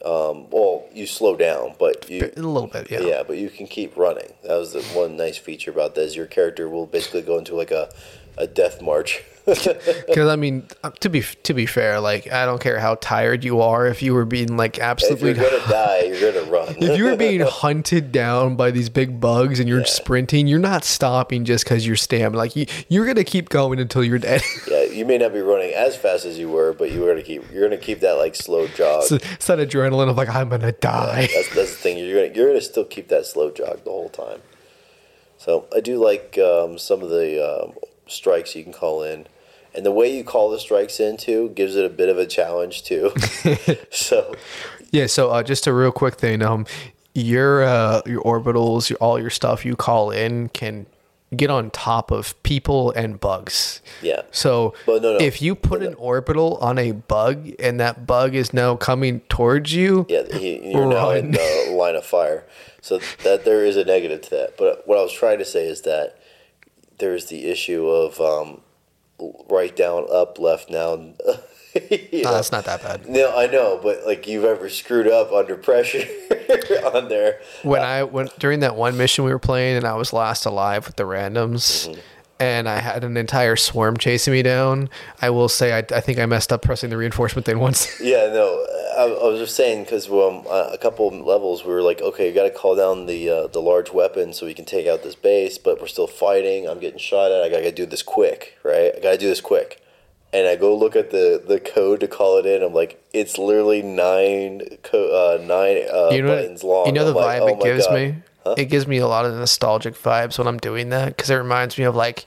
Um, well, you slow down, but you A little bit, yeah. yeah, but you can keep running. That was the one nice feature about this. Your character will basically go into like a a death march. (laughs) Because I mean, uh, to be to be fair, like I don't care how tired you are. If you were being like If you're gonna (laughs) die, you're gonna run. if you were being hunted down by these big bugs and you're Yeah. sprinting, you're not stopping just because you're stamina. Like you, you're gonna keep going until you're dead. (laughs) yeah, you may not be running as fast as you were, but you're gonna keep you're gonna keep that like slow jog. it's, it's that adrenaline of like I'm gonna die. That's, that's the thing. You're gonna you're gonna still keep that slow jog the whole time. So I do like um, some of the um, strikes you can call in, and the way you call the strikes in too gives it a bit of a challenge too. (laughs) so Yeah. So uh, just a real quick thing. Um, your uh, your orbitals, your, all your stuff you call in can get on top of people and bugs. yeah, So no, no. if you put an orbital on a bug and that bug is now coming towards you, yeah, you're now in the (laughs) line of fire. So that there is a negative to that. But what I was trying to say is that there's the issue of um, right down, up, left down. (laughs) you no, know? that's not that bad. No, I know, but like you've ever screwed up under pressure (laughs) on there. When I went during that one mission we were playing and I was last alive with the randoms. Mm-hmm. And I had an entire swarm chasing me down. I will say, I, I think I messed up pressing the reinforcement thing once. Yeah, no, I, I was just saying because um, uh, a couple levels we were like, okay, you got to call down the uh, the large weapon so we can take out this base, but we're still fighting. I'm getting shot at. I gotta do this quick, right? I gotta do this quick. And I go look at the, the code to call it in. I'm like, it's literally nine co- uh, nine uh, you know, buttons long. you know I'm the like, vibe oh it gives God. me. It gives me a lot of nostalgic vibes when I'm doing that because it reminds me of like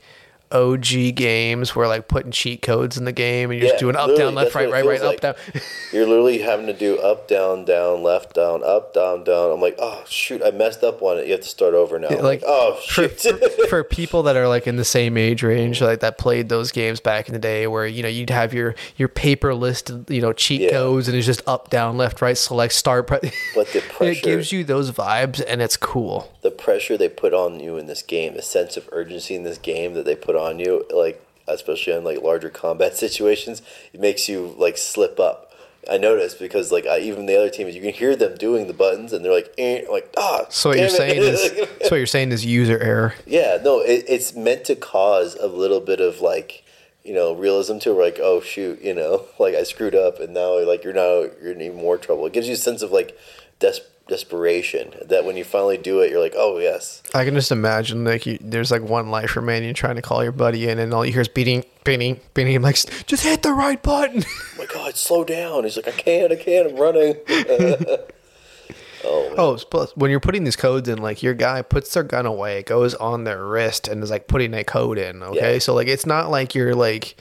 OG games where like putting cheat codes in the game and you're Yeah, just doing up, down, left, right, right, right, feels up, down. (laughs) You're literally having to do up, down, down, left, down, up, down, down. I'm like, oh shoot, I messed up on it. You have to start over now. Like like, oh for, for, (laughs) for people that are like in the same age range like that played those games back in the day where you know you'd have your your paper list you know cheat Yeah. codes and it's just up down left right select start pre- But the (laughs) pressure, it gives you those vibes and it's cool the pressure they put on you in this game, the sense of urgency in this game that they put on you, like especially in like larger combat (laughs) situations, it makes you like slip up. I noticed because like I, even the other teams, you can hear them doing the buttons, and they're like, eh, like ah. so what you're it." saying is (laughs) so what you're saying is user error yeah, no, it, it's meant to cause a little bit of like you know realism to it, like oh shoot, you know, (laughs) like I screwed up, and now like you're now you're in even more trouble. It gives you a sense of like des- desperation that when you finally do it, you're like oh yes. I can just imagine like you, there's like one life remaining trying to call your buddy in and all you hear is beating beating beating I'm like just hit the right button (laughs) oh my God, slow down. He's like, I can't, I can't, I'm running. (laughs) oh, man. Oh, plus when you're putting these codes in, like your guy puts their gun away, goes on their wrist, and is like putting a code in. Okay, Yeah. so like it's not like you're like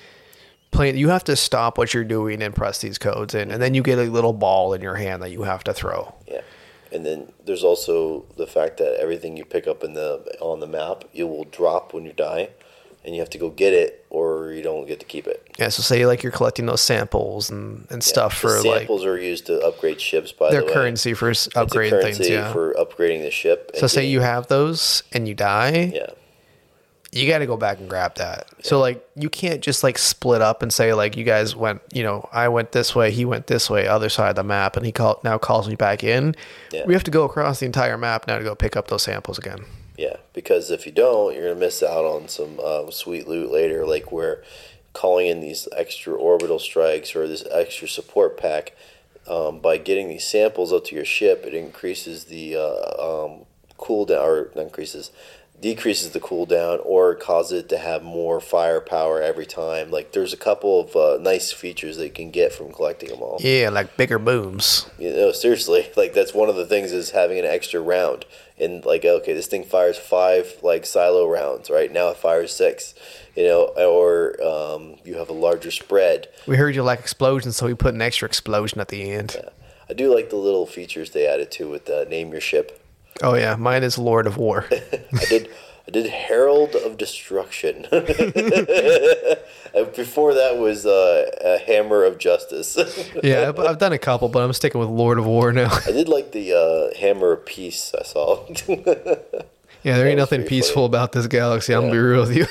playing. You have to stop what you're doing and press these codes in, and then you get a little ball in your hand that you have to throw. yeah. And then there's also the fact that everything you pick up in the on the map, you will drop when you die, and you have to go get it, or you don't get to keep it. Yeah, so say like you're collecting those samples and, and stuff The for like samples are used to upgrade ships. By their the way, currency for upgrading things. Yeah. for upgrading the ship. so say you have those and you die, yeah. You got to go back and grab that. So like you can't just like split up and say like you guys went, you know, I went this way, he went this way, other side of the map, and he call, now calls me back in. Yeah. We have to go across the entire map now to go pick up those samples again. Yeah, because if you don't, you're gonna miss out on some um, sweet loot later, like where calling in these extra orbital strikes or this extra support pack. Um, by getting these samples up to your ship, it increases the uh, um, cooldown, or increases, decreases the cooldown, or causes it to have more firepower every time. Like there's a couple of uh, nice features that you can get from collecting them all. Yeah, like bigger booms. You know, seriously, (laughs) like that's one of the things is having an extra round. And like, okay, this thing fires five like silo rounds, right? Now it fires six, you know, or um, you have a larger spread. We heard you like explosions, so we put an extra explosion at the end. I do like the little features they added to with uh, name your ship. Oh yeah, mine is Lord of War. (laughs) I did. I did Herald of Destruction. (laughs) (laughs) Before that was uh, a Hammer of Justice. yeah, I've, I've done a couple, but I'm sticking with Lord of War now. I did like the uh, Hammer of Peace. I saw. Yeah, there ain't nothing peaceful about this galaxy. I'm gonna be real with you.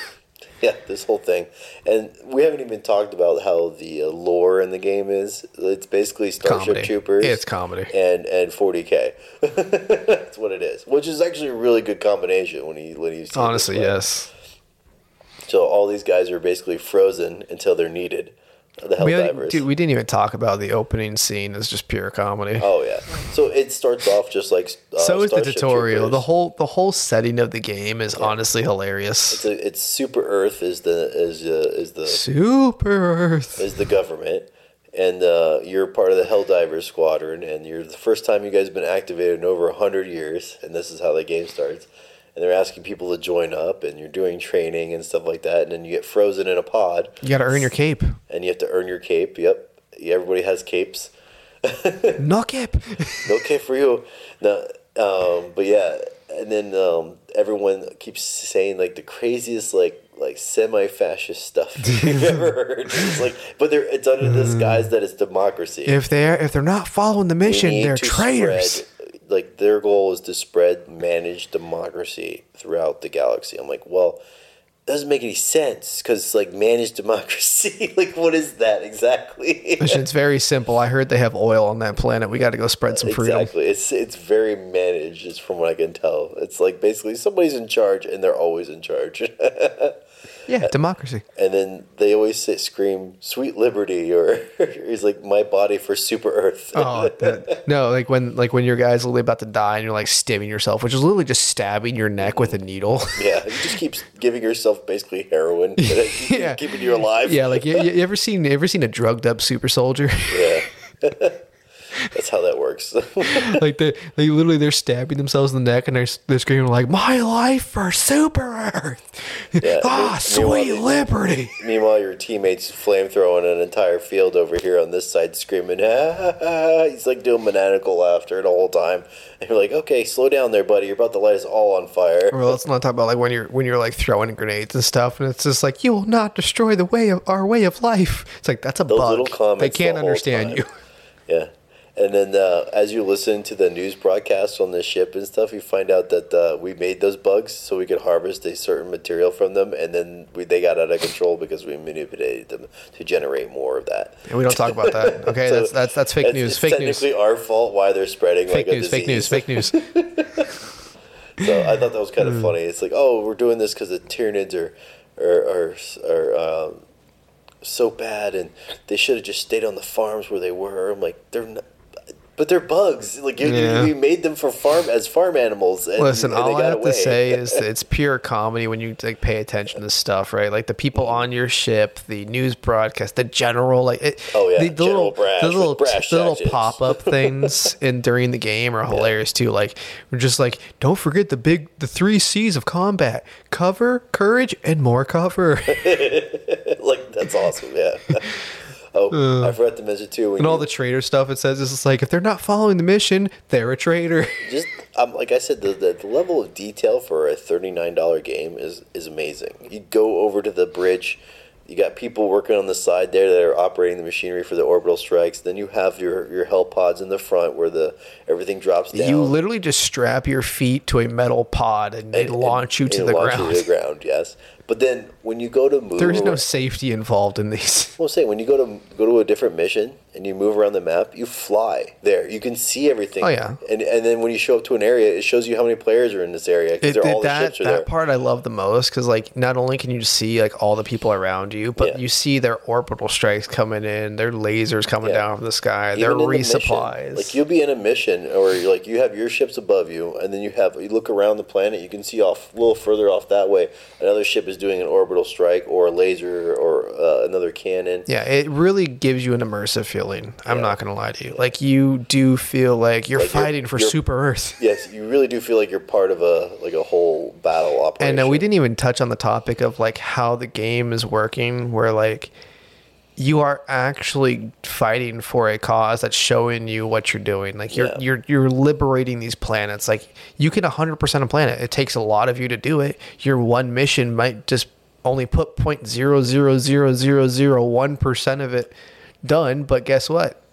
Yeah, this whole thing, and we haven't even talked about how the uh, lore in the game is. It's basically Starship Comedy. Troopers. It's comedy. and and 40k. (laughs) That's what it is, which is actually a really good combination when you when you Honestly, yes. So all these guys are basically frozen until they're needed. The We, Helldivers. dude, we didn't even talk about the opening scene. It's just pure comedy. Oh yeah. So it starts off just like uh, so is the tutorial. Troopers. The whole the whole setting of the game is honestly hilarious. It's, a, it's Super Earth is the is uh, is the Super Earth. is the government, and uh, you're part of the Helldivers squadron, and you're the first time you guys have been activated in over hundred years, and this is how the game starts. And they're asking people to join up, and you're doing training and stuff like that, and then you get frozen in a pod, You got to earn your cape. and you have to earn your cape. Yep, everybody has capes. (laughs) No cape. no cape for you. No, um, but yeah, and then um, everyone keeps saying like the craziest like like semi-fascist stuff (laughs) you've ever (laughs) heard. It's like, but they're it's under the disguise that it's democracy. If they're if they're not following the mission, they're to traitors. Like their goal is to spread managed democracy throughout the galaxy. I'm like, well, it doesn't make any sense because like managed (laughs) democracy, like what is that exactly? it's very simple. I heard they have oil on that planet. We got to go spread some freedom. Exactly. It's it's very managed, is from what I can tell. It's like basically somebody's in charge, and they're always in charge. (laughs) Yeah, democracy. and then they always say, scream "Sweet Liberty," or (laughs) he's like, "My body for Super Earth." Oh that, (laughs) no! Like when like when your guy's literally about to die and you're like stabbing yourself, which is literally just stabbing your neck with a needle. (laughs) yeah, you just keep giving yourself basically heroin, Yeah. keeping you alive. yeah, like you, you ever seen you ever seen a drugged up super soldier? yeah. That's how that works. (laughs) like they they literally they're stabbing themselves in the neck and they're they're screaming like my life for Super Earth, Yeah, (laughs) ah sweet they- liberty. Meanwhile, your teammates flamethrowing an entire field over here on this side, screaming. Ha, ha, ha. He's like doing maniacal laughter the whole time, and you're like, "Okay, slow down there, buddy. You're about to light us all on fire." Well, let's not talk about like when you're when you're like throwing grenades and stuff, and it's just like you will not destroy the way of our way of life. It's like that's a Those bug. They can't whole understand time. you. Yeah. And then uh, as you listen to the news broadcasts on the ship and stuff, you find out that uh, we made those bugs so we could harvest a certain material from them, and then we, they got out of control because we manipulated them to generate more of that. And we don't talk about that. (laughs) Okay, So that's that's that's fake news. It's Fake news. technically our fault why they're spreading Fake like a news. Fake news. Fake news. (laughs) So I thought that was kind of funny. It's like, oh, we're doing this because the Tyranids are are are, are um, so bad, and they should have just stayed on the farms where they were. I'm like, they're not. But they're bugs. Like you, Yeah. you, you made them for farm as farm animals. And, Listen, and all I have away. to say is that (laughs) it's pure comedy when you like pay attention to stuff, right? Like the people on your ship, the news broadcast, the general, like it, Oh, yeah, the, the little, Brash the little, brash the little pop up (laughs) things in during the game are hilarious too. Like we're just like, don't forget the big, the three C's of combat: cover, courage, and more cover. (laughs) like that's awesome. Yeah. Oh, I forgot to mention too. When and all the traitor stuff it says is like if they're not following the mission, they're a traitor. (laughs) just um, like I said, the, the, the level of detail for a thirty nine dollar game is is amazing. You go over to the bridge, you got people working on the side there that are operating the machinery for the orbital strikes. Then you have your your hell pods in the front where the everything drops down. You literally just strap your feet to a metal pod and they and- launch you to and the launch ground. You to the ground, yes. But then when you go to move, There is no safety involved in these. Well, say when you go to go to a different mission and you move around the map, you fly there. You can see everything. Oh, yeah. And and then when you show up to an area, it shows you how many players are in this area because all the that ships are that there. part I love the most because like not only can you see like all the people around you, but Yeah. you see their orbital strikes coming in, their lasers coming Yeah. down from the sky, Even their in the mission, resupplies. like you'll be in a mission, or you're like you have your ships above you, and then you have you look around the planet, you can see off a little further off that way, another ship is doing an orbital strike or a laser or uh, another cannon. yeah, it really gives you an immersive feeling. I'm Yeah. not gonna lie to you. Like you do feel like you're Like you're- fighting for you're- Super Earth. (laughs) Yes, you really do feel like you're part of a like a whole battle operation. And uh, we didn't even touch on the topic of like how the game is working, where like you are actually fighting for a cause that's showing you what you're doing. Like you're Yeah. you're you're liberating these planets. Like you can 100% a planet. It takes a lot of you to do it. Your one mission might just only put 0.00001% of it done, but guess what?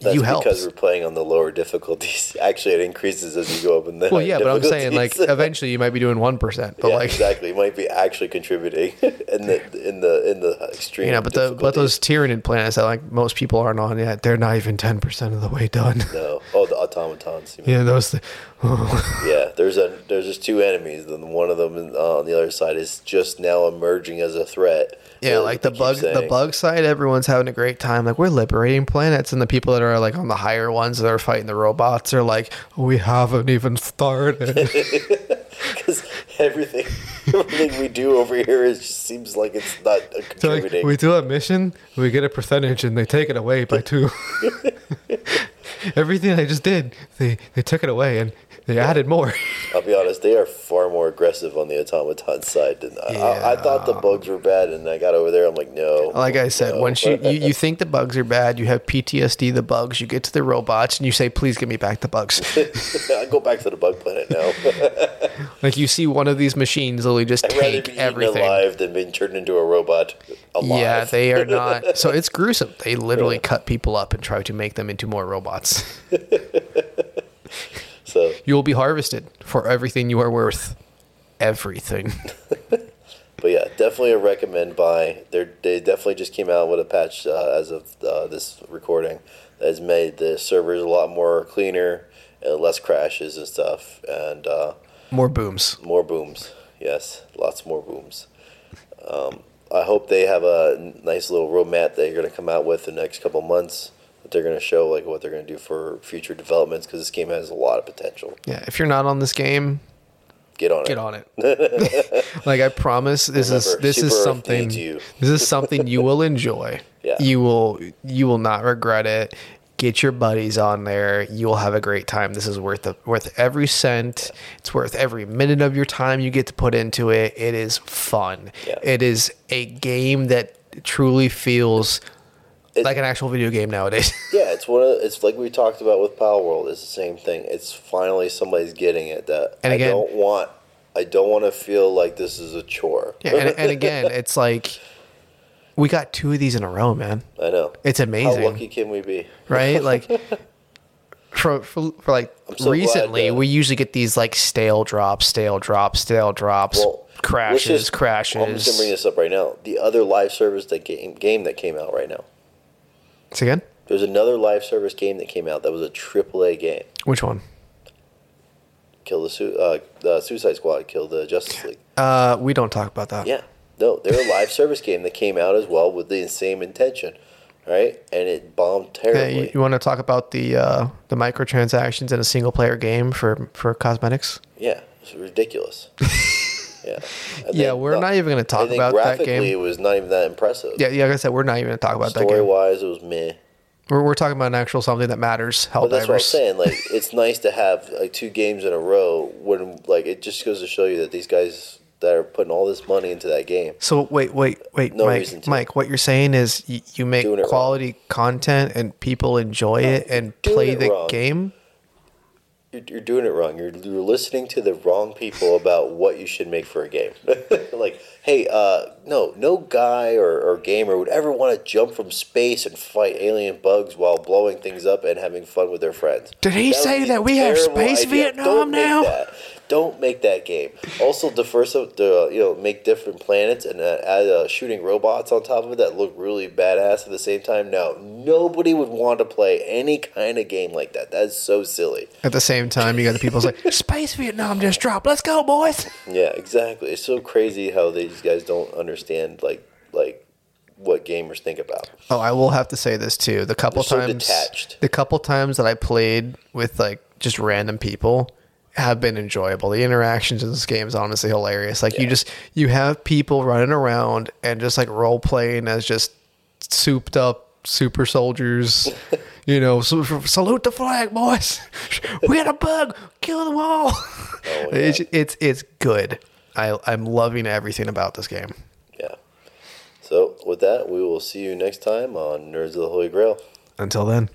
That's you because we're playing on the lower difficulties. (laughs) Actually, it increases as you go up in the. Well, yeah, but I'm saying like (laughs) eventually you might be doing 1%, but yeah, like (laughs) exactly, you might be actually contributing in the in the in the extreme. You know, but the but those Tyranid planets that like most people aren't on yet, they're not even ten percent of the way done. No. Oh, the, automatons. you. Yeah, those. Th- Yeah, there's a there's just two enemies, and one of them uh, on the other side is just now emerging as a threat. yeah, like the bug, the bug side, everyone's having a great time. Like we're liberating planets, and the people that are like on the higher ones that are fighting the robots are like, we haven't even started. (laughs) because everything (laughs) everything we do over here is just seems like it's not uh, So, like, we do a mission, we get a percentage, and they take it away by two. (laughs) Everything I just did, they they took it away and they added more. (laughs) I'll be honest, they are far more aggressive on the automaton side. Than I, I, I thought the bugs were bad, and I got over there. I'm like, no. Like I said, no. once you, you you think the bugs are bad, you have PTSD the bugs. You get to the robots and you say, "Please give me back the bugs." (laughs) I go back to the bug planet now. (laughs) like you see one of these machines literally just I'd rather take be everything. alive than being turned into a robot alive. Yeah, they are not. So it's gruesome. They literally cut people up and try to make them into more robots. So You will be harvested for everything you are worth. Everything. (laughs) But yeah, definitely a recommend buy. They they definitely just came out with a patch uh, as of uh, this recording that has made the servers a lot more cleaner, and less crashes and stuff, and uh, More booms. more booms. Yes, lots more booms. Um, I hope they have a nice little roadmap that they're going to come out with in the next couple months. They're going to show like what they're going to do for future developments because this game has a lot of potential. Yeah, if you're not on this game, Get on get it. Get on it. (laughs) (laughs) like I promise, this is Remember, this is Super Earth something. This is something you will enjoy. (laughs) Yeah. You will you will not regret it. Get your buddies on there. You will have a great time. This is worth the, worth every cent. It's worth every minute of your time you get to put into it. It is fun. Yeah. It is a game that truly feels It- like an actual video game nowadays. (laughs) Yeah, it's one of it's like we talked about with Palworld. It's the same thing. It's finally somebody's getting it that And again- I don't want. I don't want to feel like this is a chore. yeah, and, and again, (laughs) it's like we got two of these in a row, man. I know. It's amazing. How lucky can we be? right? (laughs) Like for, for, for like so recently, that- we usually get these like stale drops, stale drops, stale drops, Well, crashes, just- crashes. I'm just gonna bring this up right now. The other live service that game game that came out right now. Say again? There's another live service game that came out that was a AAA game. Which one? Kill the Su- uh, the Suicide Squad. Kill the Justice League. Uh, we don't talk about that. Yeah. No, they're a live service game that came out as well with the same intention, right? And it bombed Hey, terribly. you, you want to talk about the uh, the microtransactions in a single player game for for cosmetics? Yeah, it's ridiculous. (laughs) yeah. (laughs) Yeah, we're not even going to talk I think about that game. It was not even that impressive. Yeah, yeah, like I said, we're not even going to talk about that game. Story wise, it was meh. We're, we're talking about an actual something that matters. But that's what I'm saying. Like, (laughs) it's nice to have like two games in a row. When like it just goes to show you that these guys that are putting all this money into that game. So wait, wait, wait, No reason Mike. to. Mike, what you're saying is you, you make it wrong. quality content and people enjoy it and play it the wrong. game. You're, you're doing it wrong. You're, you're listening to the wrong people about what you should make for a game. (laughs) like, hey, uh, no, no guy or, or gamer would ever want to jump from space and fight alien bugs while blowing things up and having fun with their friends. Did he would say that we have space idea. Vietnam Don't now? Don't make that game. Also, diversify, the you know, make different planets and uh, add uh, shooting robots on top of it that look really badass at the same time. No, nobody would want to play any kind of game like that. That's so silly. At the same time, you got the people like (laughs) Space Vietnam just dropped. Let's go, boys. Yeah, exactly. It's so crazy how these guys don't understand like like what gamers think about. Oh, I will have to say this too. The couple so times, detached. the couple times that I played with like just random people have been enjoyable. The interactions in this game is honestly hilarious. Like you just you have people running around and just like role playing as just souped up super soldiers. (laughs) you know, so, salute the flag, boys. (laughs) we got a bug. Kill them all. Oh, (laughs) yeah. It's it's it's good. I I'm loving everything about this game. Yeah. So with that, we will see you next time on Nerds of the Holy Grail. Until then.